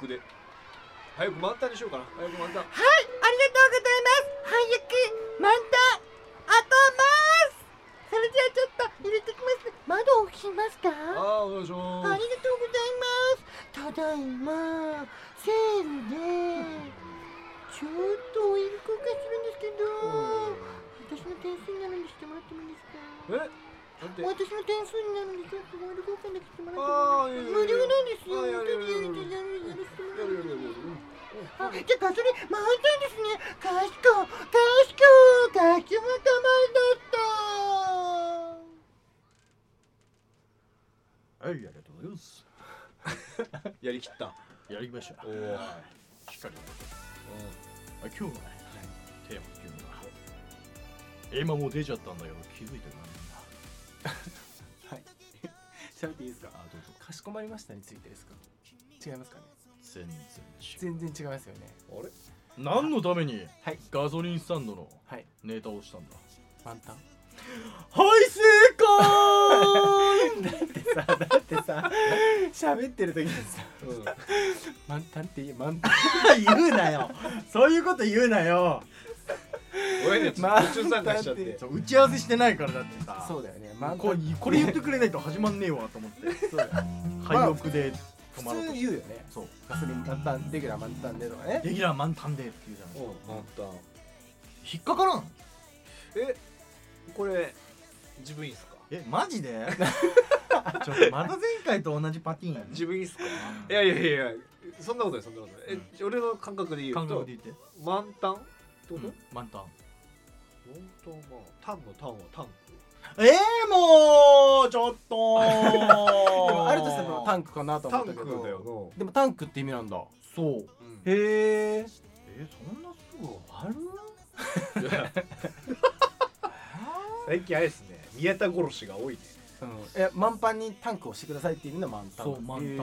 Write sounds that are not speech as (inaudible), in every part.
ックで。早く満タンにしようか。な早く満タンやりましたおおしっかりあ今日のねテーマっていうのが今もう出ちゃったんだけど気づいてるな。はい。(laughs) 喋っていいですか？あどうぞ。かしこまりましたについてですか？違いますかね？全然違う全然違いますよね。あれ？何のためにはい。ガソリンスタンドのはい。ネタをしたんだ？満タンはい正解だってさ、だってさ、喋ってる時にさ、うん満タンって言え、満タン言うなよ。そういうこと言うなよ。俺ね途まあ中参加しちゃってそう打ち合わせしてないからだってさそうだよね。満タこれン。これ言ってくれないと始まんねえわと思ってそうだよ。廃屋で止普まろうと通言うよね。そうガソリン満タン、レギュラー満タンでとかね。レギュラー満タンでって言うじゃないうん満タン引っかからんえこれ自分いいっすか？え (laughs) マジで？(laughs) ちょっとまた前回と同じパティーン自分いいっすか？いやいやいやいやそんなことないそんなことない。え俺の感覚で言うと感覚で言って。満タン？ってこと？うん。満タン。満タンはタンのタンはタンク？えー、もうちょっと (laughs) でもあるとしたらタンクかなとタン思ったけど。クだよでもタンクって意味なんだ。そう。なうん。へえ。えそんなすぐ終わる？いや。最近あれですね宮田殺しが多いね。うん。え、満帆にタンクをしてくださいっていう意味の満タン。そう満タンへ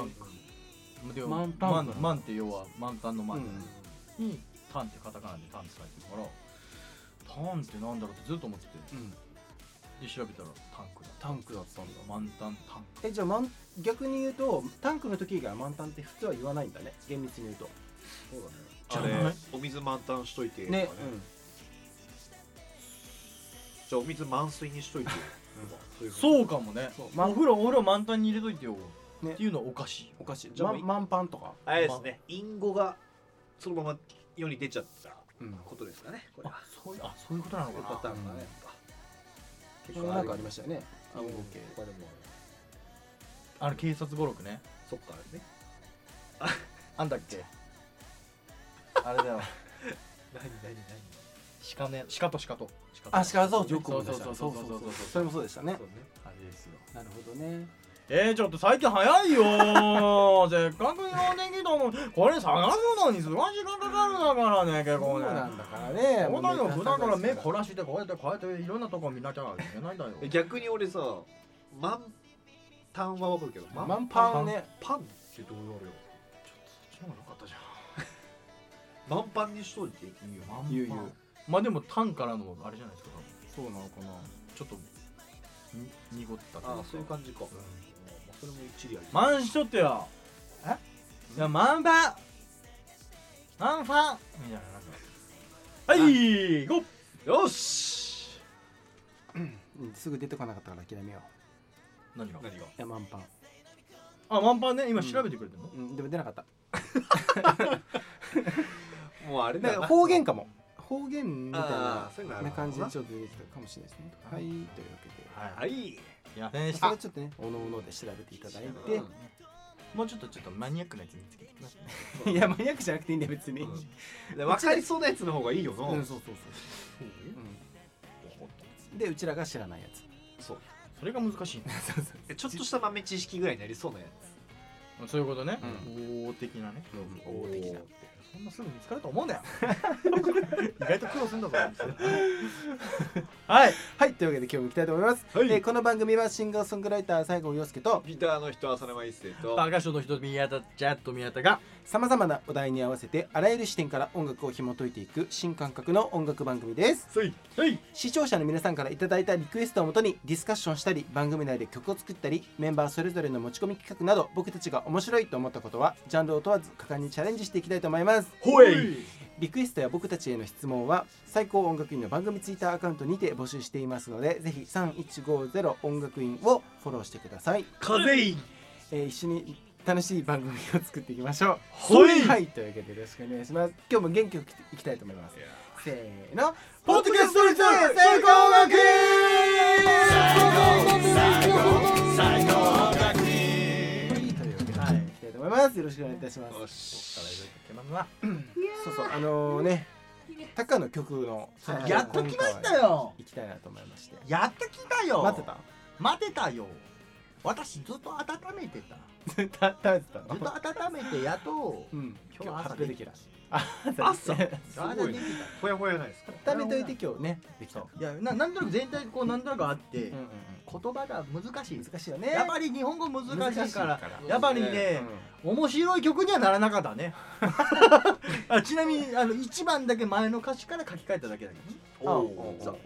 ー。でも満タン満満って要は満タンの満。うん。にタンってカタカナでタンって書いてるから。タンってなんだろうってずっと思ってて。うん。で調べたらタンクだタンクだったんだ。満タンタンえじゃあ満逆に言うとタンクの時以外は満タンって普通は言わないんだね。厳密に言うと。そうだね。じゃあれお水満タンしといてとかねじゃあお水満水にしといてそういうことそうかもね。そう。お風呂お風呂満タンに入れといてよ、ね。っていうのはおかしいおかしい。じゃあま満パンとか。あれですね。隠語がそのまま世に出ちゃったうん。ことですかね。これは。あそういうあそういうことなのこういうかなパターンがね。結構なんかありましたよね。あのでもあの警察語録ね。そっか。あれね。あんだっけ？(laughs) あれだよ。何 (laughs) 何？鹿ね鹿と鹿と。あしかそうよくそう思い出した。そうそうそうそう。そうそれもそうでしたね。何そうね。あれですよなるほどね。えー、ちょっと最近早いよー。(laughs) せっかく用できたのにこれ探すのにすごい時間かかるんだからね結そう構ねなんだからね。そうだよ普段から目こ凝らしてこうやってこうやっていろんなとこ見なきゃいけないんだよ。え逆に俺さ満タンはわかるけど満パンね。パンってどう言われるそっちの方がよかったじゃ (laughs) 満パンにしといていいよ。ん言う言うまあでもタンからのあれじゃないですかそうなのかな。ちょっとに濁ったとああそういう感じか、まあそれも一理あり。マンしとってよ。え？いやマンパンマンファン。みたいななんか。はい。ゴー。よし。うんすぐ出てこなかったから諦めよう。何が？何が？いや満パンあマンパンね。今調べてくれてるの、うんでも出なかった。(laughs) もうあれだよな。だから方言かも方言みたいあな。感じでなちょっと出てきたかもしれないですね。はいとい。うわけではい。はい。いやせんでしそれたちょっとねおのおので調べていただいて。うん。もうちょっとちょっとマニアックなやつ見つけてきますね。いやマニアックじゃなくていいんだよ別に。で分かりそうなやつの方がいいよな、うんそうそうそう。うん。でうちらが知らないやつ。そう。それが難しいね。(laughs) そうそうえちょっとした豆知識ぐらいになりそうなやつ。そういうことね。う大的なね。大的なそんなすぐ見つかると思うんだよ。(laughs) 意外と苦労するんだぞ。(laughs) はい。はい。というわけで今日も行きたいと思います、はい。えーこの番組はシンガーソングライター西郷陽介とギターの人浅沼一生とバカショの人宮田ジャット宮田がさまざまなお題に合わせてあらゆる視点から音楽を紐解いていく新感覚の音楽番組です。はい。はい。視聴者の皆さんからいただいたリクエストをもとにディスカッションしたり番組内で曲を作ったりメンバーそれぞれの持ち込み企画など僕たちが面白いと思ったことはジャンルを問わず果敢にチャレンジしていきたいと思いますほい。リクエストや僕たちへの質問は最高音楽院の番組ツイッターアカウントにて募集していますのでぜひ3150音楽院をフォローしてください、風い。えー一緒に楽しい番組を作っていきましょう。ほい。はい。というわけでよろしくお願いします。今日も元気よくいきたいと思います。せーの。ポッドキャストリツ最高音楽最高音楽と思います。よろしくお願いいたします。よし。そうそうあのねタカの曲のやっと来ましたよ。行きたいなと思いまして。やっと来たよ。待ってた？待てたよ。私ずっと温めてた。ずっと食べてたずっのと温めてやっと。うん。今日朝発表できる (laughs) あ朝朝すごい。ねほやほやないですか。食べといて今日ね。できた。いやななんとなく全体こうなんとなくあって、うんうんうん。言葉が難しい難しいよね。やっぱり日本語難しいからから。やっぱりね、面白い曲にはならなかったね。(laughs) あちなみにあの1番だけ前の歌詞から書き換えただけだけどね。あおおお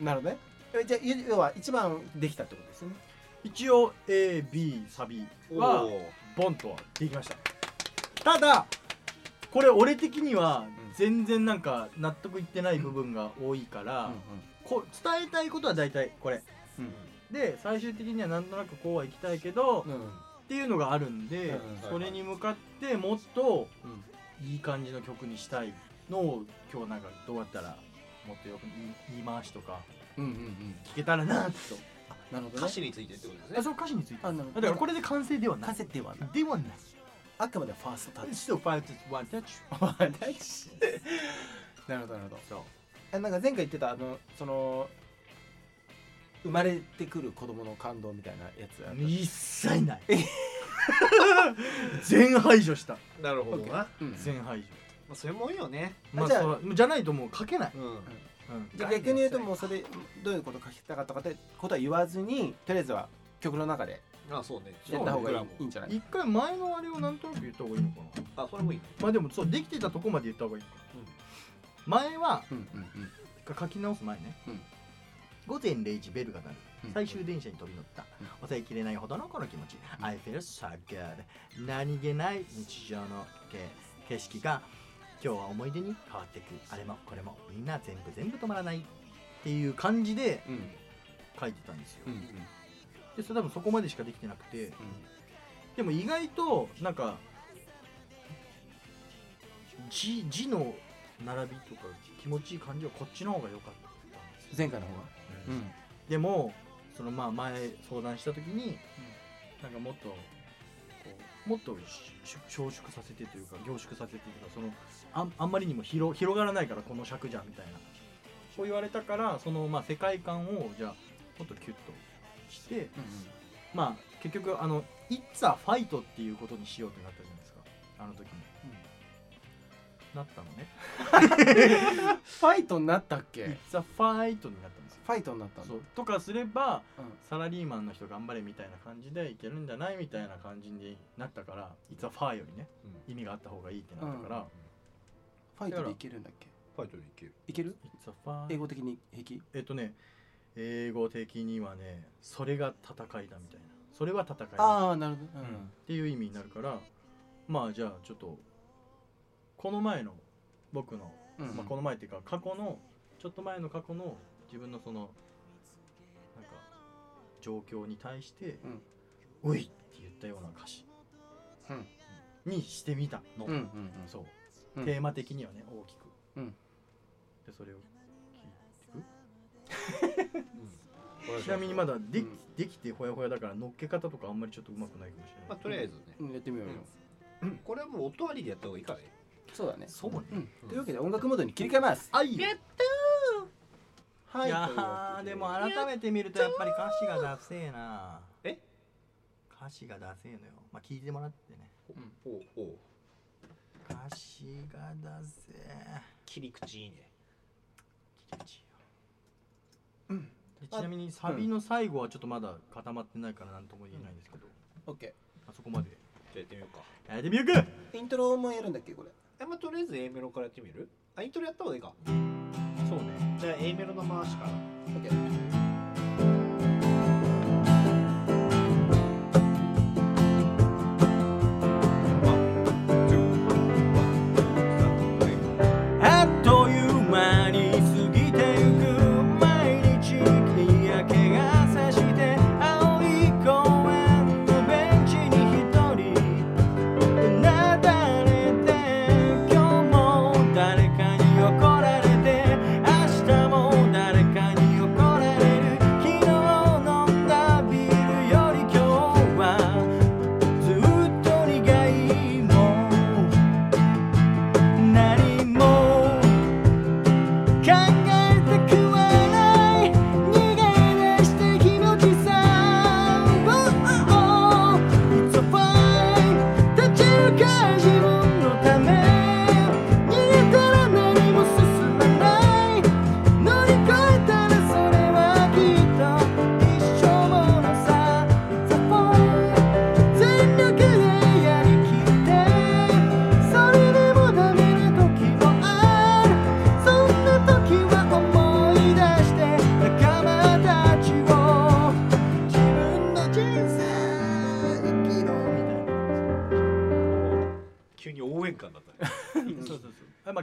おなるほどね。えじゃあ要は一番できたってことですよね。一応 AB サビはおボンとは。できました。ただこれ俺的にはうん。全然なんか納得いってない部分が多いから、こう伝えたいことは大体これ。うんで最終的にはなんとなくこうはいきたいけど、っていうのがあるんで、うんそれに向かってもっとうん。いい感じの曲にしたいのを今日なんかどうやったらもっとよく言い言い回しとかうんうんうん。聞けたらなと。なるほどね。歌詞についてってことですね。あその歌詞について。あなるほど。だからこれで完成ではない。完成ではない。ではないあくまでファーストタッチ。Still five to one touch. (laughs) なるほどなるほど。そう。あなんか前回言ってたあのその生まれてくる子供の感動みたいなやつあった。一切ない。全排除した。なるほどな。まうん。全排除。あそういうもんよね。まあじゃあそうじゃないともう書けない、うん。うん。じゃあ逆に言うともうそれどういうこと書きたかったかってことは言わずにとりあえずは曲の中であそうね。やった方がいい,、そうね。いいんじゃない？一回前のあれをなんとなく言った方がいいのかな。あそれもいいね。まあでもそうできてたとこまで言った方がいい。のか、前はうんうんうん。書き直す前ね、うん。午前0時ベルが鳴る、うん。最終電車に飛び乗った、うん。抑えきれないほどのこの気持ち、うん。I feel so good 何気ない日常の景景色が今日は思い出に変わっていく。あれもこれも。みんな全部全部止まらない。っていう感じでうん。書いてたんですよ、うんうんでそれ多分そこまでしかできてなくて。でも意外となんか字字の並びとか気持ちいい感じはこっちの方が良かったんですよ。前回の方が？うん。でもそのまあ前相談した時に、なんかもっとこうもっとし小縮させてというか凝縮させてというかそのあんあんまりにも広広がらないからこの尺じゃみたいな。そう言われたからそのまあ世界観をじゃあもっとキュッとしてまあ結局あの「It's a fight」っていうことにしようってなったじゃないですか。あの時に、なったのね。(laughs) ファイトになったっ「け？It's a fight」になったんですよ。ファイトになったそう。とかすればうん。サラリーマンの人頑張れみたいな感じでいけるんじゃないみたいな感じになったから「It's a fire」よりね意味があった方がいいってなったから。ファイトでいけるんだっけ？ファイトでいける。いける「It's a fire」英語的に平気？えっとね英語的にはねそれが戦いだみたいな。それは戦いだ。ああなるほど。うん。っていう意味になるからまあじゃあちょっとこの前の僕の、うんうん。まあ、この前っていうか過去のちょっと前の過去の自分のそのなんか状況に対して「おい!」って言ったような歌詞。うん。にしてみたの、うんうんうん。そう、うん。テーマ的にはね大きく、うん。でそれをちなみにまだで,、うん。できてほやほやだから乗っけ方とかあんまりちょっとうまくないかもしれない、まあとりあえずね。うん。やってみようよ。これはもう音ありでやった方がいいかねそうだね。そうね。うん。というわけで音楽モードに切り替えます。はい。やというわーけで。も改めて見るとやっぱり歌詞がダセえな。え？歌詞がダセえのよ。まあ聞いてもらってね。おう。おう。歌詞がだぜ切り口いいねでちなみにサビの最後はちょっとまだ固まってないからなんとも言えないんですけど、オッケあそこまで。じゃあやってみようか。やってみようかーイントロもやるんだっけこれ。えまあとりあえず A メロからやってみる？あイントロやった方がいいか。そうね。じゃあ A メロの回しから。オッケー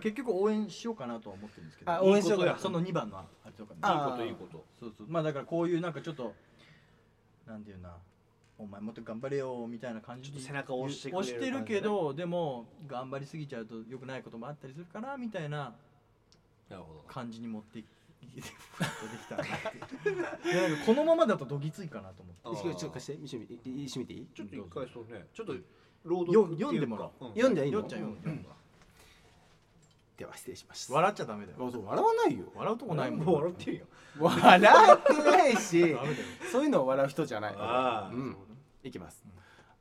結局応援しようかなとは思ってるんですけど。あ応援しようか。なその2番のあれとか。ねあいいこといいこと。そうそう。まあだからこういうなんかちょっとなんていうな。お前もっと頑張れよみたいな感じで背中を押してくれる押してるけどで。も頑張りすぎちゃうと良くないこともあったりするからみたいな。なるほど。感じに持ってふわっとできたって。(laughs) なんかこのままだとどぎついかなと思って。ちょっと貸してていい？ちょっと一回そうね。ちょっと朗よ読読んでもらおう。ん。読んじゃいいの？読んで読んだでは失礼します。笑っちゃダメだよ。あそう笑わないよ。笑うとこないもん。もう笑ってるよ。笑ってないし。(laughs) そういうのを笑う人じゃない。ああうん。いきます。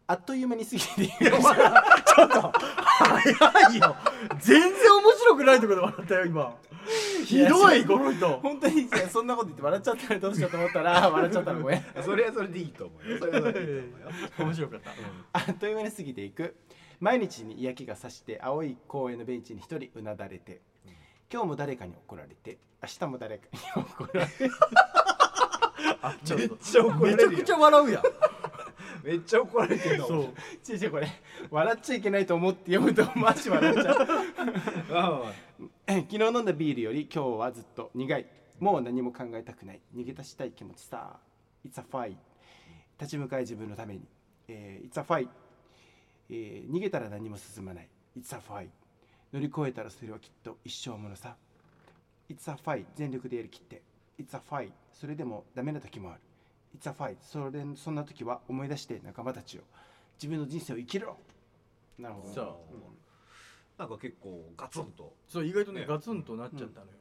あっという間に過ぎていきいやお前ちょっと早いよ全然面白くないところで笑った。よ今ひどいこの人本当にそんなこと言って笑っちゃった。らどうしようと思った。ら笑っちゃった。のごめんそれはそれでいいと思うよそれはそれでいいと思うよ面白かった。あっという間に過ぎていく毎日に嫌気がさして青い公園のベンチに一人うなだれて今日も誰かに怒られて明日も誰かに怒られて。めっちゃ怒られるよめちゃくちゃ笑うやん。めっちゃ怒られてるのそう。ちいちいこれ笑っちゃいけないと思って読むとマジ笑っちゃう。あ昨日飲んだビールより今日はずっと苦い。もう何も考えたくない。逃げ出したい気持ちさ。It's a fight 立ち向かい自分のために、えー It's a fight、えー逃げたら何も進まない。It's a fight. 乗り越えたらそれはきっと一生ものさ。It's a fight. 全力でやりきって。It's a fight. それでもダメな時もある。It's a fight. それそんな時は思い出して仲間たちを。自分の人生を生きろ。なるほどね。そう。なんか結構ガツンと。そう意外とねね。ガツンとなっちゃったのよ、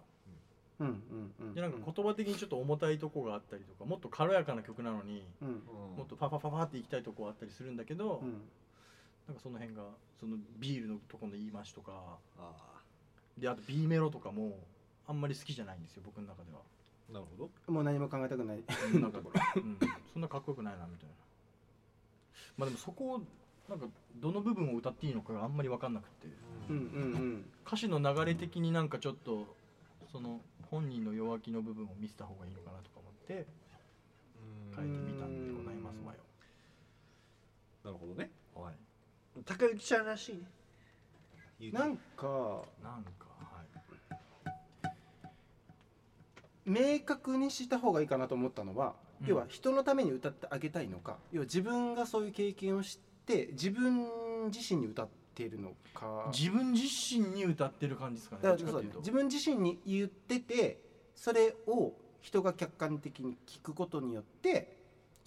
うん。うん。うん。でなんか言葉的にちょっと重たいとこがあったりとかもっと軽やかな曲なのにうん。もっとパパパパっていきたいとこあったりするんだけど、うんなんかその辺がそのビールのとこの言い回しとか。あであと B メロとかもあんまり好きじゃないんですよ僕の中では。あなるほど。もう何も考えたくない。なん。か、うん、そんなかっこよくないなみたいな。まあでもそこをなんかどの部分を歌っていいのかがあんまり分かんなくて。うんうん歌詞の流れ的になんかちょっとその本人の弱気の部分を見せた方がいいのかなとか思って書いてみたんでございますわよ。なるほどね。はい高幸ちゃんらしいね。うんなんかなんかはい。明確にした方がいいかなと思ったのは、うん。要は人のために歌ってあげたいのか要は自分がそういう経験をして自分自身に歌っているのか。自分自身に歌ってる感じですかねだからそうどっちかっていうと。自分自身に言っててそれを人が客観的に聞くことによって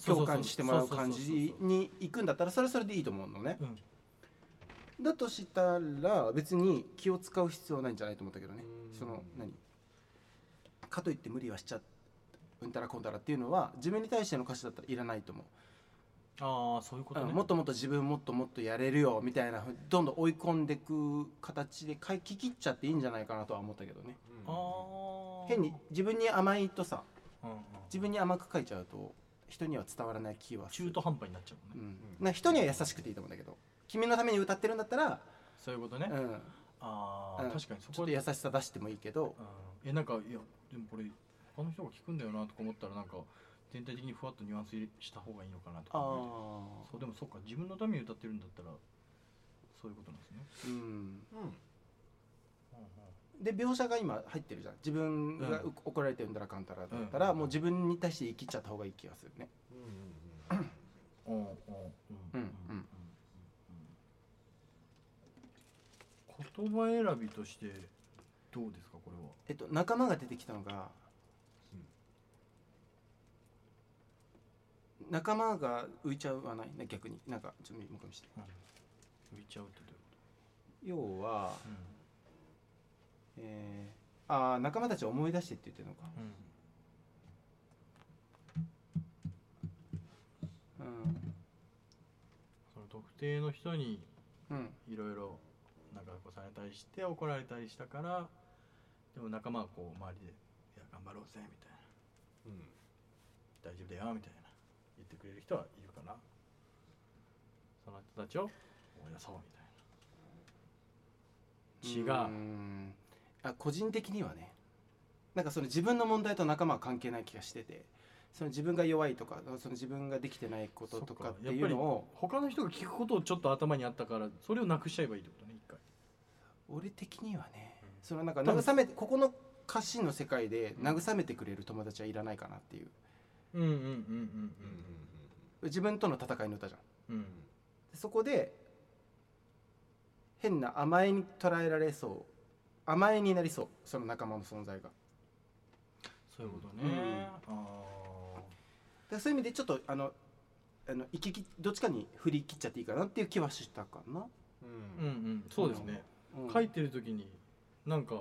共感してもらう感じに行くんだったらそれはそれでいいと思うのね。うんだとしたら別に気を使う必要はないんじゃないと思ったけどね。うん。その何？かといって無理はしちゃうんたらこんたらっていうのは自分に対しての歌詞だったらいらないと思う。ああそういうことね。うんもっともっと自分もっともっとやれるよみたいなどんどん追い込んでいく形で書き切っちゃっていいんじゃないかなとは思ったけどね。うん。ああ変に自分に甘いとさうんうん自分に甘く書いちゃうと人には伝わらない気は中途半端になっちゃうもんね、うん、な人には優しくていいと思うんだけど君のために歌ってるんだったら、そういうことね、うん、ああ、うん。確かにそちょっと優しさ出してもいいけど。うん、えなんかいやでもこれ他の人が聞くんだよなとか思ったらなんか全体的にふわっとニュアンス入れした方がいいのかなとかあそうでもそうか自分のために歌ってるんだったらそういうことなんですね、ーうんうん。で描写が今入ってるじゃん。自分がうん。怒られてるんだらかんたらだったら、うん。もう自分に対して生きちゃった方がいい気がするね。うんうんうん (clears throat) うん。うんうんうん言葉選びとしてどうですかこれは？えっと仲間が出てきたのが、仲間が浮いちゃうはないね逆に。なんかちょっと向こう見して浮いちゃうってどういうこ要はとえー、あー仲間たちを思い出してって言ってるのか。うん。うん。その特定の人にうん。いろいろなんされたりして怒られたりしたからでも仲間はこう周りで「いや頑張ろうぜ」みたいな。うん「大丈夫だよ」みたいな言ってくれる人はいるかな。その人たちを思い出そうみたいな。違ううん。あ個人的にはね。なんかその自分の問題と仲間は関係ない気がしててその自分が弱いとかその自分ができてないこととかっていうのを他の人が聞くことをちょっと頭にあったからそれをなくしちゃえばいいってことね俺的にはね、うん。そのなんか慰めてここの歌詞の世界で慰めてくれる友達はいらないかなっていう。うんうんうんうんうん自分との戦いの歌じゃん。うん。そこで変な甘えに捉えられそう。甘えになりそう。その仲間の存在が。そういうことね、うん。そういう意味でちょっとあのあの行ききどっちかに振り切っちゃっていいかなっていう気はしたかな、うんーうん。うんそうですね、うん書いてる時になんかい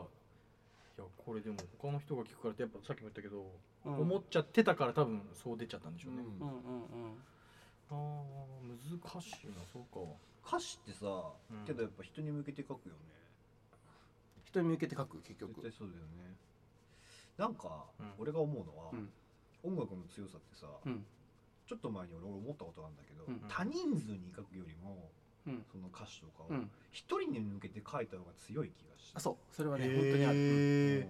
やこれでも他の人が聞くからってやっぱさっきも言ったけど、うん。思っちゃってたから多分そう出ちゃったんでしょうね、うんうんうん。うんあー難しいなそうか。歌詞ってさ、うん。けどやっぱ人に向けて書くよね。人に向けて書く結局。絶対そうだよね。なんか、うん。俺が思うのは、うん。音楽の強さってさ、うん。ちょっと前に俺思ったことがあるんだけど、うん。多人数に書くよりもうんその歌詞とかをうん。一人に向けて書いた方が強い気がして。あそう。それはね本当にある、へ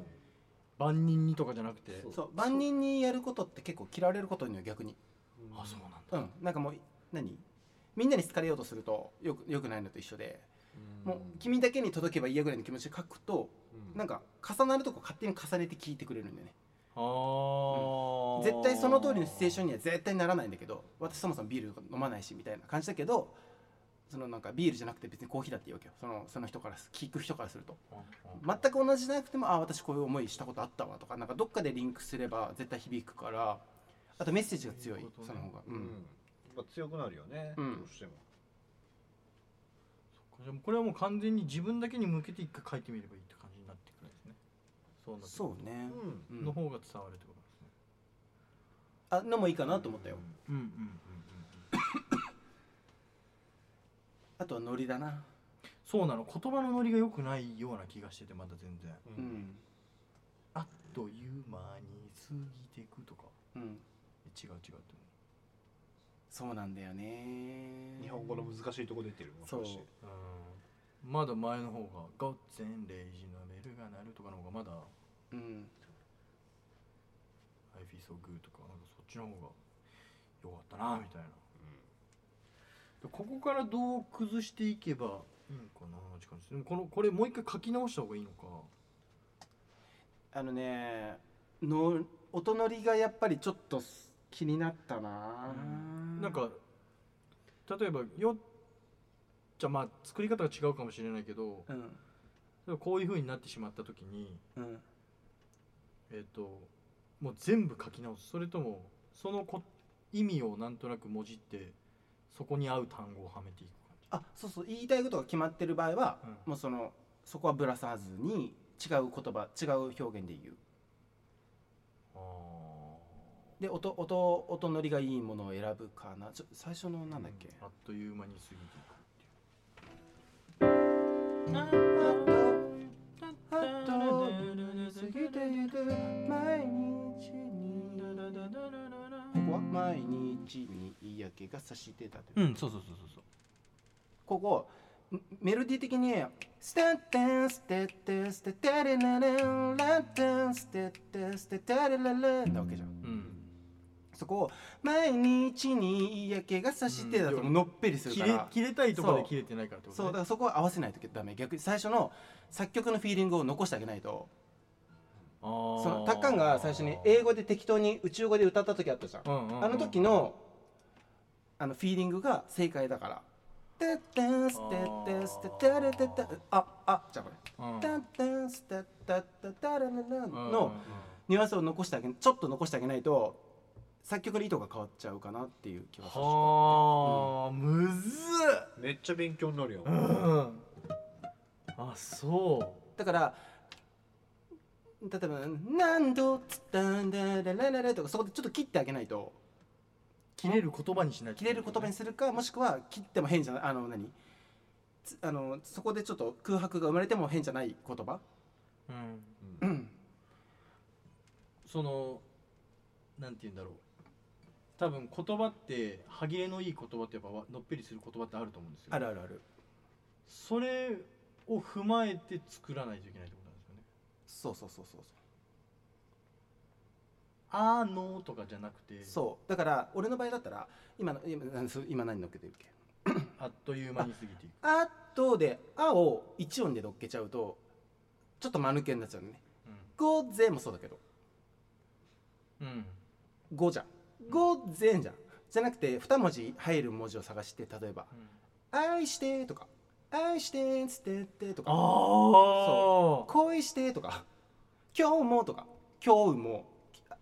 万人にとかじゃなくて。そう。そう。万人にやることって結構嫌われることには逆に。うん。あそうなんだ。うん。なんかもう何？みんなに好かれようとするとよくよくないのと一緒で、うん。もう君だけに届けばいいやぐらいの気持ちで書くとうん。なんか重なるとこ勝手に重ねて聞いてくれるんだよね。あー。絶対その通りのシチュエーションには絶対ならないんだけど私そもそもビールとか飲まないしみたいな感じだけどそのなんかビールじゃなくて別にコーヒーだっていいわけよ。そのその人からす聞く人からすると。全く同じじゃなくてもあ私こういう思いしたことあったわとかなんかどっかでリンクすれば絶対響くからあとメッセージが強いそういうことね。その方が、うん。やっぱ強くなるよね、うん。どうしても。じゃあこれはもう完全に自分だけに向けて一回書いてみればいいって感じになってくるんですね。そうなそうね、うん。うん。の方が伝わるってことですね。あのもいいかなと思ったよ、うん。うんうんあとはノリだな。そうなの。言葉のノリが良くないような気がしててまだ全然。ううん。んあっという間に過ぎていくとか。うん。違う違うってそうなんだよね。日本語の難しいとこ出てるもしかし。てうん。まだ前の方が「午前0時のベルが鳴る」とかの方がまだうん「I feel so good」とかなんかそっちの方が良かったなみたいな。でここからどう崩していけばいいのかなって感じでもこのこれもう一回書き直した方がいいのか。あのねの音のりがやっぱりちょっと気になったな、なんか例えばよじゃあまあ作り方が違うかもしれないけどうん。こういう風になってしまった時にうん。えっ、ともう全部書き直す。それともそのこ意味をなんとなくもじってそこに合う単語をはめていく感じ。あそうそう。言いたいことが決まってる場合は、うん。もうそのそこはぶらさずに違う言葉違う表現で言う。あで音音音乗りがいいものを選ぶかな。ちょ最初のなんだっけ、あっという間に過ぎていあっと過ぎてゆく毎日にここは毎日に嫌気がさしてたという。くうんそうそうそうそうそう。ここメメロディー的に「ステッテンステッテンステッテレレレンラッテンステッテンステッテレレレン」なわけじゃん。うん。そこを「毎日に嫌気がさして」だとのっぺりするから、切れたいとこで切れてないからってことそう。だからそこは合わせないとダメ。逆に最初の作曲のフィーリングを残してあげないとそのタッカンが最初に英語で適当に宇宙語で歌った時あったじゃん。うんうんうん。あの時のあのフィーリングが正解だから「テッテンステッテンステッテレテテああじゃあこれうん「テッテンステッテッテテレレレン」うんうんのニュアンスを残してあげちょっと残してあげないと作曲の意図が変わっちゃうかなっていう気がするはあむずめっちゃ勉強になるよ、っうんあそうだから例えば「何度つったんだララララ」とかそこでちょっと切ってあげないと。切れる言葉にしないと切れる言葉にするかもしくは切っても変じゃないあの何？つあのそこでちょっと空白が生まれても変じゃない言葉。うん。うん。そのなんて言うんだろう。多分言葉って歯切れのいい言葉ってやっぱわのっぺりする言葉ってあると思うんですよ。あるあるある。それを踏まえて作らないといけないってことなんですよねそうそうそうそう。あーのーとかじゃなくて。そう。そうだから俺の場合だったら今の今何そう今何乗っけてるっけ？あっという間に過ぎていく「あ」とで「あ」を一音で乗っけちゃうとちょっと間抜けになっちゃうのね「ごぜ」もそうだけど。うん、うん「ご」じゃん「ごぜ」じゃん。じゃなくて二文字入る文字を探して例えば「愛して」とか「愛して」つってってとか。ああ恋してとか。(laughs) 今日もとか。今日も。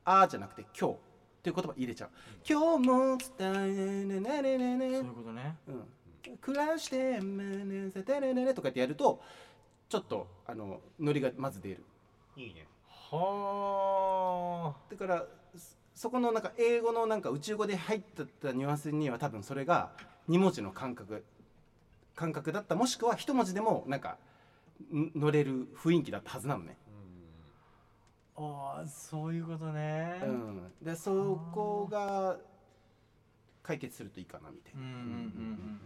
あーじゃなくて今日。っていう言葉入れちゃう。今日も伝えねねねねねそういうことね。うん。暮らしてめねせてねねねとかってやるとちょっとあのノリがまず出る。いいね。はだからそそこのなんか英語のなんか宇宙語で入ってたニュアンスには多分それが2文字の感覚感覚だった。もしくは1文字でもなんかん乗れる雰囲気だったはずなのね。ああーそういうことね。うん、でそこが解決するといいかなみたいな、うんうんうんうんうん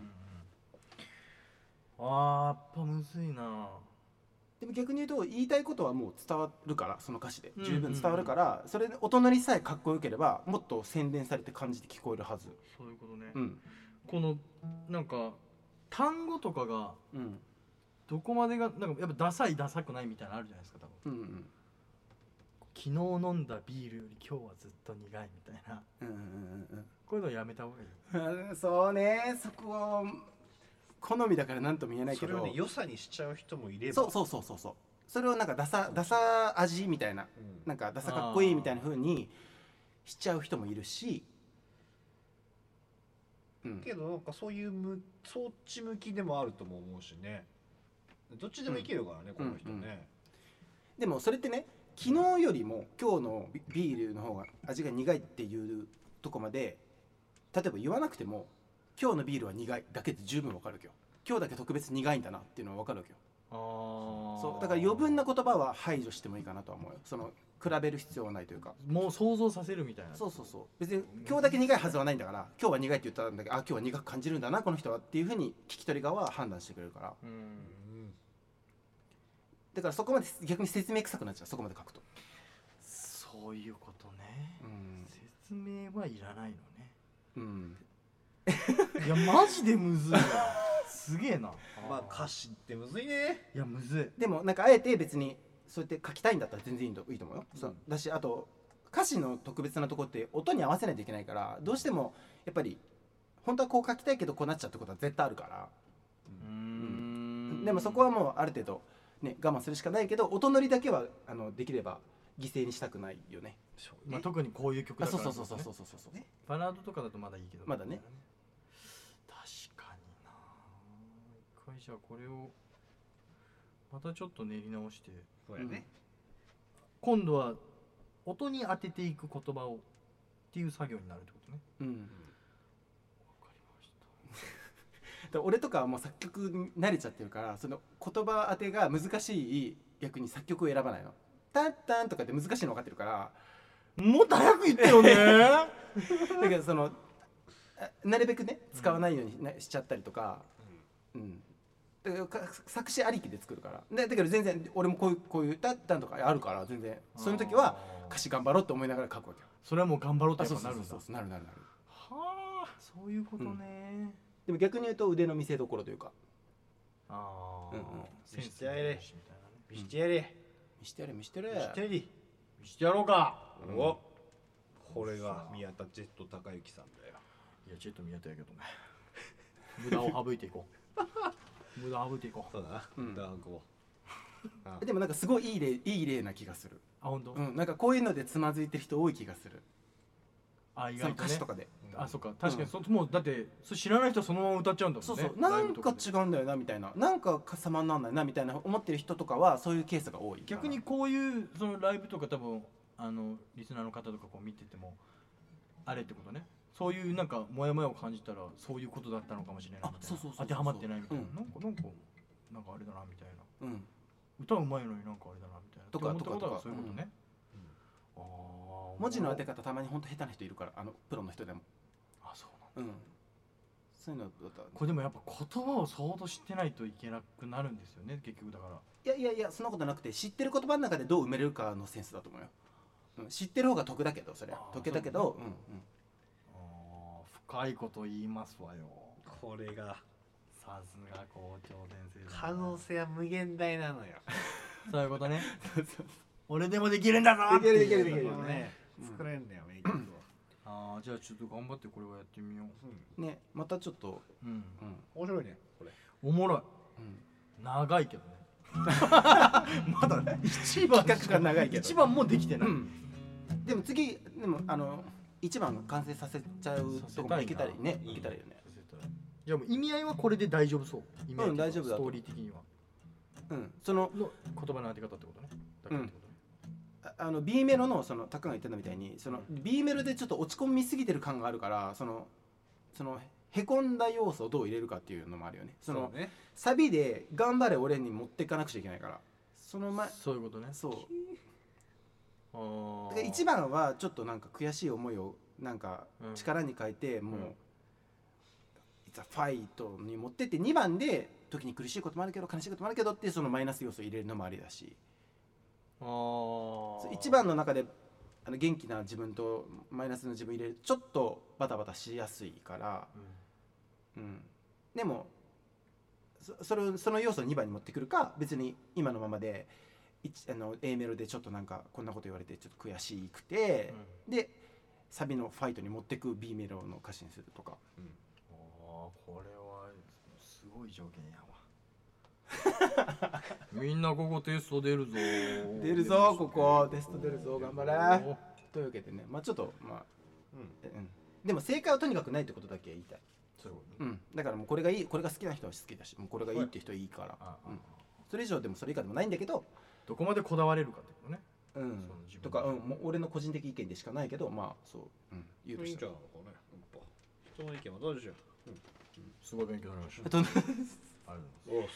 あーやっぱむずいな。でも逆に言うと言いたいことはもう伝わるからその歌詞で。うん十分伝わるから、それで音乗りさえかっこよければもっと洗練されて感じて聞こえるはず。そういうことね、うん。このなんか単語とかがうん。どこまでがなんかやっぱダサいダサくないみたいなのあるじゃないですか多分。うんうん。昨日飲んだビールより今日はずっと苦いみたいな。うんうんこういうのやめた方がいいうんうんそうね。そこ好みだから何とも言えないけど。それをね良さにしちゃう人もいれば。そうそうそうそうそう。それをなんかダサダサ味みたいな。うん。なんかダサかっこいいみたいな風にしちゃう人もいるし、うん、けどなんかそういうむそっち向きでもあるとも思うしね。どっちでもいけるからね、この人ね、でもそれってね昨日よりも今日のビビールの方が味が苦いっていうとこまで例えば言わなくても今日のビールは苦いだけで十分わかるわけよ。今日だけ特別苦いんだなっていうのはわかるわけよそうだから余分な言葉は排除してもいいかなとは思うよ。その比べる必要はないというか。もう想像させるみたいな。そうそうそう。別に今日だけ苦いはずはないんだから今日は苦いって言ったんだけどあ今日は苦く感じるんだなこの人はっていうふうに聞き取り側は判断してくれるから。うん。だからそこまで逆に説明臭くなっちゃう。そこまで書くと。そういうことね。うん、説明はいらないのね。うん、いやマジでむずいわ (laughs) すげえな。まあ歌詞ってむずいね。いやむずい。でもなんかあえて別にそうやって書きたいんだったら全然いいといいと思うよ、うん。そう。だしあと歌詞の特別なとこって音に合わせないといけないからどうしてもやっぱり本当はこう書きたいけどこうなっちゃうってことは絶対あるから、うーん。でもそこはもうある程度、ね、我慢するしかないけど音乗りだけはあのできれば犠牲にしたくないよね。まあ、特にこういう曲だからあそうそうそうそうそうそうそう。ね。バラードとかだとまだいいけど。まだね確かにな一回じゃあこれをまたちょっと練り直してそうやね、今度は音に当てていく言葉をっっていう作業になるってことね。うん。(laughs) だから俺とかはもう作曲に慣れちゃってるからその言葉当てが難しい逆に作曲を選ばないの「タンタン」とかって難しいの分かってるからもっと早く言ってよね。(laughs) だけどそのあなるべくね使わないようになしちゃったりとか、うん作詞ありきで作るから。でだけど全然俺もこういうこういう「タッタン」とかあるから全然。そういう時は歌詞頑張ろうと思いながら書くわけよ。それはもう頑張ろうとあやっぱなるんだそうそうそう。そうなるなるなるはあそういうことね、でも逆に言うと腕の見せ所というか。ああ、うんうん。見せてやれ。みたいなね見してやれ。見してやれ見してやれ。見してやれ見してやろうか。うん。おこれが宮田ジェット高之さんだよ。いやちょっと宮田やけどね。無駄を省いていこう (laughs) 無駄を省いていこう。そうだな。うん。だからこう。(laughs) でもなんかすごいいい例いい例な気がする。あ本当、うんなんかこういうのでつまずいてる人多い気がする。あ意外とね。歌詞とかで。あそっか。確かにそ、もうだってそれ知らない人はそのまま歌っちゃうんだもんね。そうそう。ラなんかイブとで違うんだよなみたいな。なんか様になんないなみたいな思ってる人とかはそういうケースが多い逆にこういうそのライブとか多分あのリスナーの方とかこう見ててもあれってことねそういうなんかモヤモヤを感じたらそういうことだったのかもしれない当てはまってないみたいな、うん。なんかなんかなんかあれだなみたいな。うん。歌うまいのになんかあれだなみたいな。とかとはとか。そういうことね、ああ文字の当て方たまに本当下手な人いるからあのプロの人でも。あそうなんだ。うん。そういうのだったら。これでもやっぱ言葉を相当知ってないといけなくなるんですよね結局だから。いやいやいやそんなことなくて知ってる言葉の中でどう埋めれるかのセンスだと思うよ、うん、知ってる方が得だけどそれは。得だけどそうね。あー深いこと言いますわよ。これが。さすが校長先生だな。可能性は無限大なのよ。(laughs) そういうことね。(laughs) 俺でもできるんだぞできるできるできるねうん作れるんだよ名曲はああじゃあちょっと頑張ってこれはやってみよう。ん。ねまたちょっと。ううん。うん。面白いねこれ。おもろい。うん。長いけどね。(laughs) まだね。一番企画が長いけど。一番もできてない、うん。でも次でもあの一番完成させちゃうとこまでいけたらいいねいけたらいいよね。いやもう意味合いはこれで大丈夫そう。意味合いうん大丈夫だとストーリー的には。うん。そのの言葉の当て方ってことね。だからってことねああの B メロのそのタカが言ってたみたいにその B メロでちょっと落ち込みすぎてる感があるからそのそのへこんだ要素をどう入れるかっていうのもあるよね。そのそうね。サビで頑張れ俺に持っていかなくちゃいけないから。その前そういうことね。そうで一番はちょっとなんか悔しい思いをなんかうん。力に変えてもう、うん It's a fight に持ってって2番で時に苦しいこともあるけど悲しいこともあるけどってそのマイナス要素を入れるのもありだし。一番の中であの元気な自分とマイナスの自分入れるちょっとバタバタしやすいから、うん。うん、でもそそれをその要素を2番に持ってくるか別に今のままで一あの A メロでちょっとなんかこんなこと言われてちょっと悔しくて、でサビのファイトに持ってく B メロの歌詞にするとか。ああこれはすごい条件やわ。(laughs) みんなここテスト出るぞ。出るぞここ。テスト出るぞ頑張れ。というわけでね。まあちょっとまあ、うん。うん、でも正解はとにかくないってことだけ言いたい、そういうことね。うん、だからもうこれがいいこれが好きな人は好きだしもうこれがいいって人はいいから、うん、それ以上でもそれ以下でもないんだけどどこまでこだわれるかってことね。うん。その自分とか、うん、もう俺の個人的意見でしかないけどまあそう、うん、言うといいんしたらじゃないのかね。やっぱ。人の意見はどうでしょうすごい勉強になりましあと、たありがとうございます。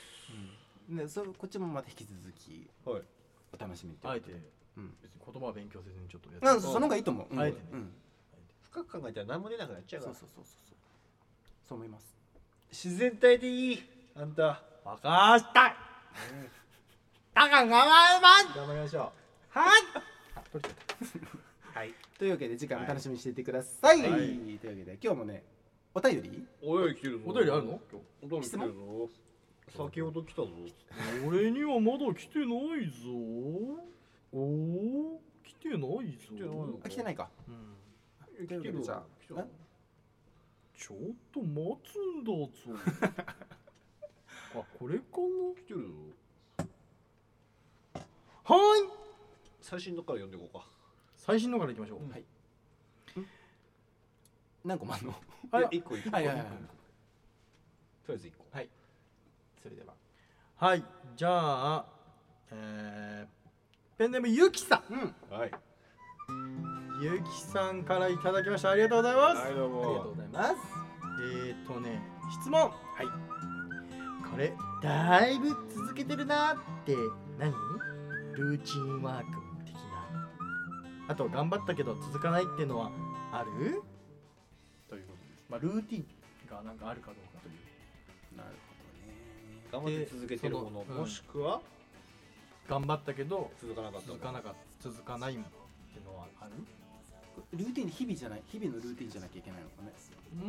うん、でそこっちもまた引き続きはい。お楽しみにというあえてうん。別に言葉は勉強せずにちょっとやって。なんその方がいいと思う、うん。あえてね。うん、深く考えたら何も出なくなっちゃうから。そうそうそうそうそう。そう思います。自然体でいい。あんた。わかしただから頑張頑張りましょう。はい。取れちゃった。はい。というわけで次回も楽しみにしていてください、はい。というわけで今日もねお便り？お便り来てるぞ。お便りあるの？今お便り来てるぞ。先ほど来たぞ。日俺にはまだ来てないぞ。おお来てないぞ。来てないの？あ来てないか。うん。来てるじゃあ来てるちょっと待つんだぞ。(laughs) あこれか来てるぞ。なはい。最新のから読んでいこうか。最新のからいきましょう、はい。何個もあんのはいいや一個一個。はいはいはいとりあえず一個。はい。それでは。はい。じゃあえー、ペンネームゆきさん。うん。はい。ゆきさんからいただきました。ありがとうございます、はいどうも。ありがとうございます。えーとね質問。はい。これだいぶ続けてるなって何？ルーチンワーク的な。あと頑張ったけど続かないっていうのはある？ということです。まあルーティンがなんかあるかどうかという。なる頑張って続けてるもの。もしくは？頑張ったけど続かなかったもの。続かなかった。続かないっていうのはある？ほどねルーティン日々じゃない。日々のルーティンじゃなきゃいけないのかね。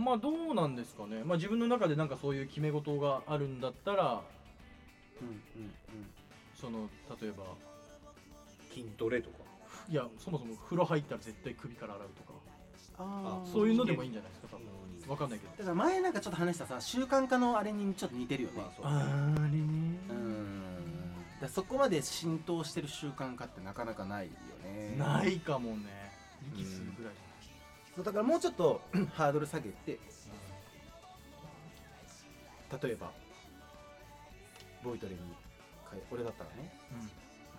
まあどうなんですかね。まあ自分の中でなんかそういう決め事があるんだったらうんうん。その例えば筋トレとか。いやそもそも風呂入ったら絶対首から洗うとか。あそういうのでもいいんじゃないですか多分。わかんないけど。だから前なんかちょっと話したさ習慣化のあれにちょっと似てるよね、まあそうあれね。うん。だそこまで浸透してる習慣化ってなかなかないよね。ないかもね。息するぐらいじそうだからもうちょっと (clears throat) ハードル下げて例えばボイトレに俺だったらね。ゃない、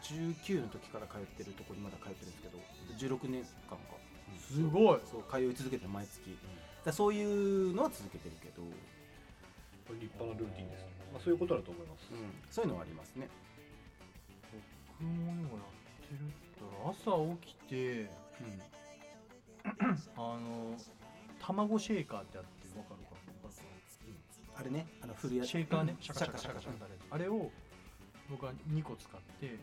19の時から通ってるところにまだ通ってるんですけど16年間か。すごい。そう通い続けてる毎月、だそういうのは続けてるけど、立派なルーティンですね。まあそういうことだと思います。そういうのはありますね。僕もでもやってるったら朝起きてあの卵シェーカーってあってわかるかわかあれねあの振るやつる。シェーカーね。シャカシャカ。シャカシャカシャカシャカあれを僕は2個使って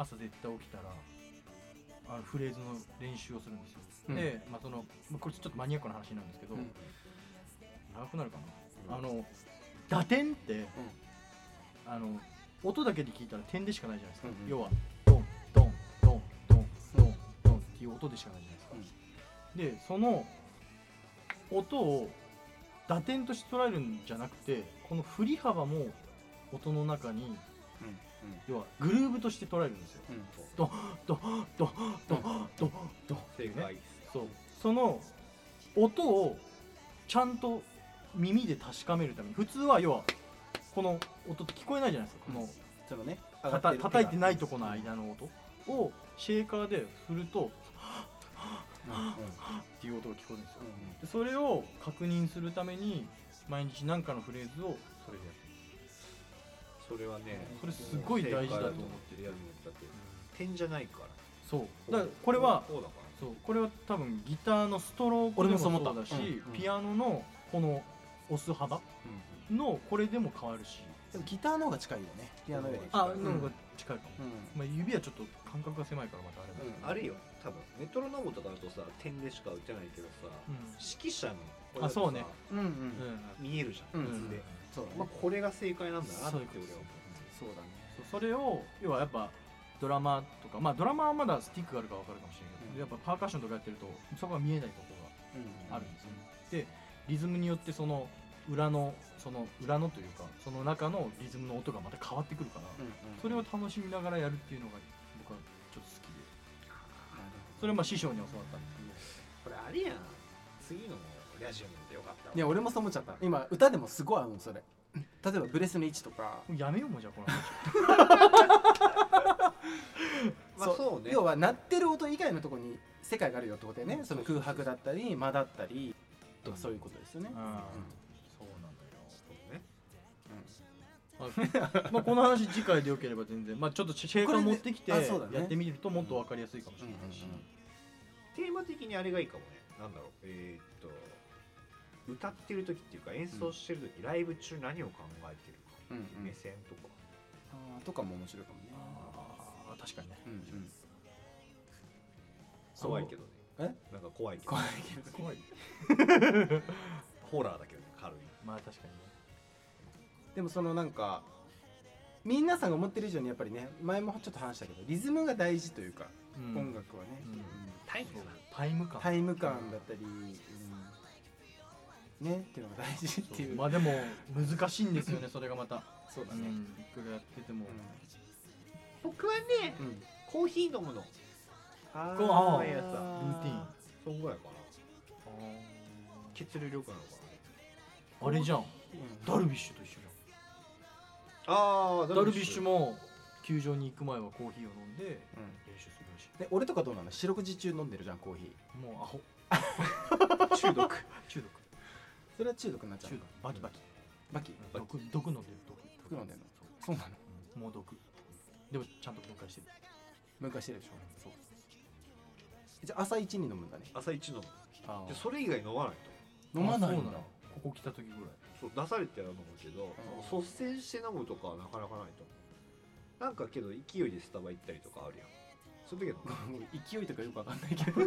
朝絶対起きたらあのフレーズの練習をするんですよ、うん。で、まあ、そのまあこれちょっとマニアックな話なんですけど、うん。長くなるかな、あの打点って、あの音だけで聞いたら点でしかないじゃないですか、うんうん。要はドンドンドンドンドンドンっていう音でしかないじゃないですか、でその音を打点として捉えるんじゃなくてこの振り幅も音の中に要はグルーブとして捉えるんですよ。うん。うんドンドンドンドンドン。ドそう。その音をちゃんと耳で確かめるために普通は要はこの音って聞こえないじゃないですか。このそのねたた叩いてないとこの間の音。をシェーカーで振るとっていう音が聞こえるんですよ。でそれを確認するために毎日何かのフレーズをそれでやってそれはねそれすごい大事だと思ってるいやだって点じゃないから。そう。だからこれはこうだから。そう。これは多分ギターのストロークでもそう俺もそう思った。だし、うんうん。ピアノのこの押す幅うんのこれでも変わるし。でもギターの方が近いよねピアノより。あうんの方が近いかも、うん。まあ、指はちょっと感覚が狭いからまたあれだけど、あれよ。多分。メトロノームとかだとさ点でしか打てないけどさうん。指揮者のこれだとさあそうね。うんうん。見えるじゃん、うん。図で、そうだね。まあ、これが正解なんだなって俺は思うそうだね。そうそれを要はやっぱドラマとかまあドラマはまだスティックがあるから分かるかもしれないけど、やっぱパーカッションとかやってるとそこが見えないところがあるんですよね、でリズムによってその裏のその裏のというかその中のリズムの音がまた変わってくるから、うんうんそれを楽しみながらやるっていうのが僕はちょっと好きで。それはまあ師匠に教わったんですこれあれやん。次のラジオ見てよかったわいや俺もそう思っちゃった。今歌でもすごい合うのそれ。例えばブレスの位置とか。もうやめようもんじゃあこの話。まあそうね。要は鳴ってる音以外のところに世界があるよってことでねその空白だったり間だったりとかそういうことですよね。うん。そうそうねなんだよ。まあこの話次回でよければ全然。まあちょっとシェーカー持ってきてやってみるともっと分かりやすいかもしれないし、テーマ的にあれがいいかもね。なんだろう。えー、歌ってる時っていうか演奏してる時、ライブ中何を考えてるか、うんうん。目線とか。あーとかも面白いかもね。あー確かにね。うんうん。怖いけどね。え？なんか怖いけど。怖いけど怖い (laughs) ホラーだけどね軽い。まあ確かにね。でもそのなんか皆さんが思ってる以上にやっぱりね前もちょっと話したけどリズムが大事というか、うん。音楽はね、うんタイムタイム感。タイム感だったり、うんねっていうのが大事っていう。まあでも難しいんですよねそれがまた。そうだね、うん。いくらやってても。僕はねうん。うんコーヒー飲むの。ああ。ーーやさルーティン。そんぐらいかな。血流力なのかあれじゃん。うん。ダルビッシュと一緒じなああゃんダルビッシュも血球場に行く前はコーヒーを飲んでうん。練習するらしい。で俺とかどうなの？四六時中飲んでるじゃんコーヒー。もうアホ。(laughs) 中毒。中毒それは中毒になっちゃう中の毒。バキバキ。バキ？毒毒。飲んでる。毒。毒。飲んでんの？そうなの？もう毒。でもちゃんと分解してる。分解してるでしょ。そう。じゃあ朝一に飲むんだね。朝一飲む。あでそれ以外飲まないと。飲まないんだ。あそうなのここ来た時ぐらい。そう出されては飲むけど率先して飲むとかはなかなかないと思う。なんかけど勢いでスタバ行ったりとかあるやんそういう時は (laughs) 勢いとかよくわかんないけど。(laughs)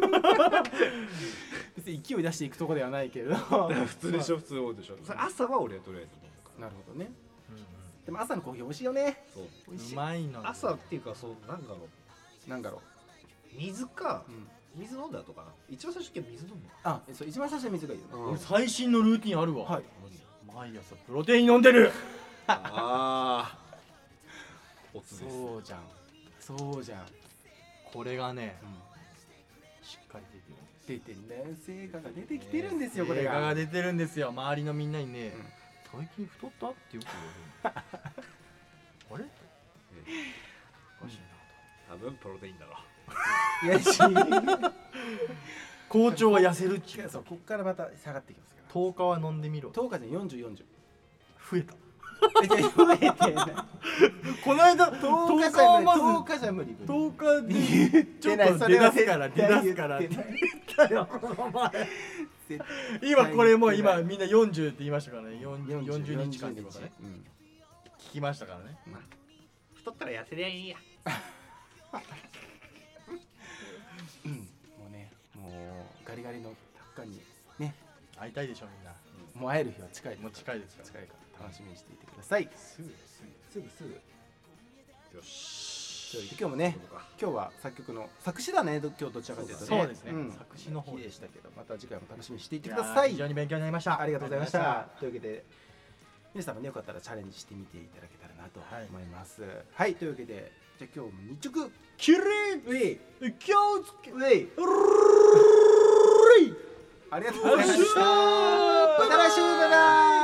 別に勢い出していくとこではないけど。(laughs) 普通でしょ普通多いでしょ。朝は俺はとりあえず飲むか。らなるほどね。うでも朝のコーヒー美味しいよね。そう。美味しい。うまいの朝っていうかそうなんだろう。なんだろ水かう、うん、水飲んだ後かな。一番最初って水飲むあそう一番最初は水がいいよね、うん。俺最新のルーティンあるわ。はい。毎朝プロテイン飲んでる。ああおつですそうじゃん。そうじゃん、これがねうん、しっかり出てる出てんだよ成果が出てきてるんですよ、これ映が画が出てるんですよ。周りのみんなにね、うん最近太った？ってよく言われる。(laughs) あれ？おかしいな。多分プロテインだろいやし (laughs) 校長は痩せるっちゅうそうこっからまた下がってきますから。10日は飲んでみろ。10日で4040増えた (laughs) この間10 10日じゃ無理日はまず10日じゃ無理10日で (laughs) ちょっと出だすから出だすから。って言ったよお前 (laughs) 今これもう今みんな40って言いましたからね。40 40日間ってことね。うん聞きましたからね。太ったら痩せりゃいいや。うん。もうねもうガリガリのタッカンにね。会いたいでしょみんな。もう会える日は近いもう近いですから。近いから楽しみにしていてください。すぐすぐすぐよし。今日もね今日は作曲の作詞だね。ど今日どちらかというとね。そうですね。ん。作詞の方日でしたけどまた次回も楽しみにしていていください。非常に勉強になりました。ありがとうございました。というわけで皆さんもねよかったらチャレンジしてみていただけたらなとはい。思います。はい、というわけでじゃあ今日も日直。キリウェイ気をつけ。ウェイありがとうございました。また来週バイバイ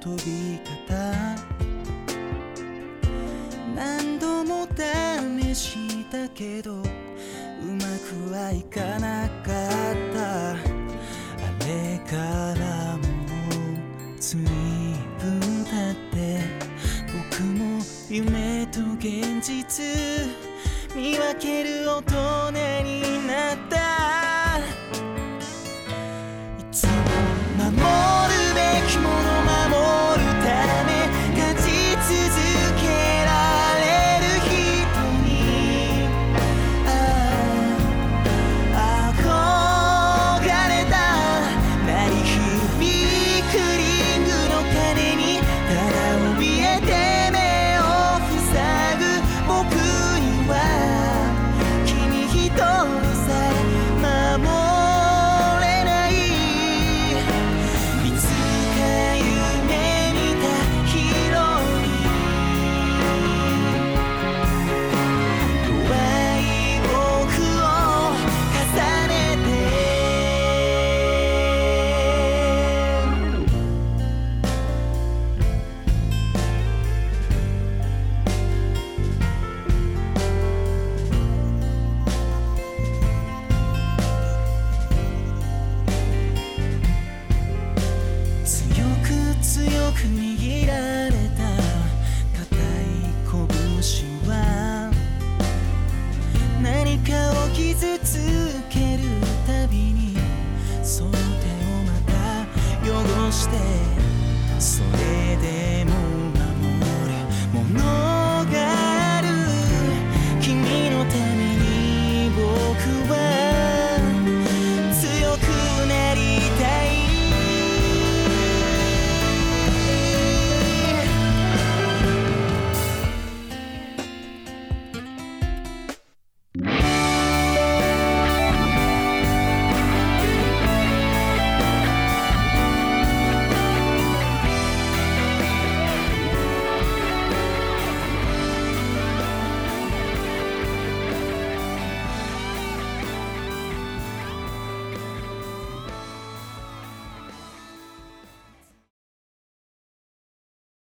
飛び方何度も試したけどうまくはいかなかった。あれからもう随分経って僕も夢と現実見分ける大人になった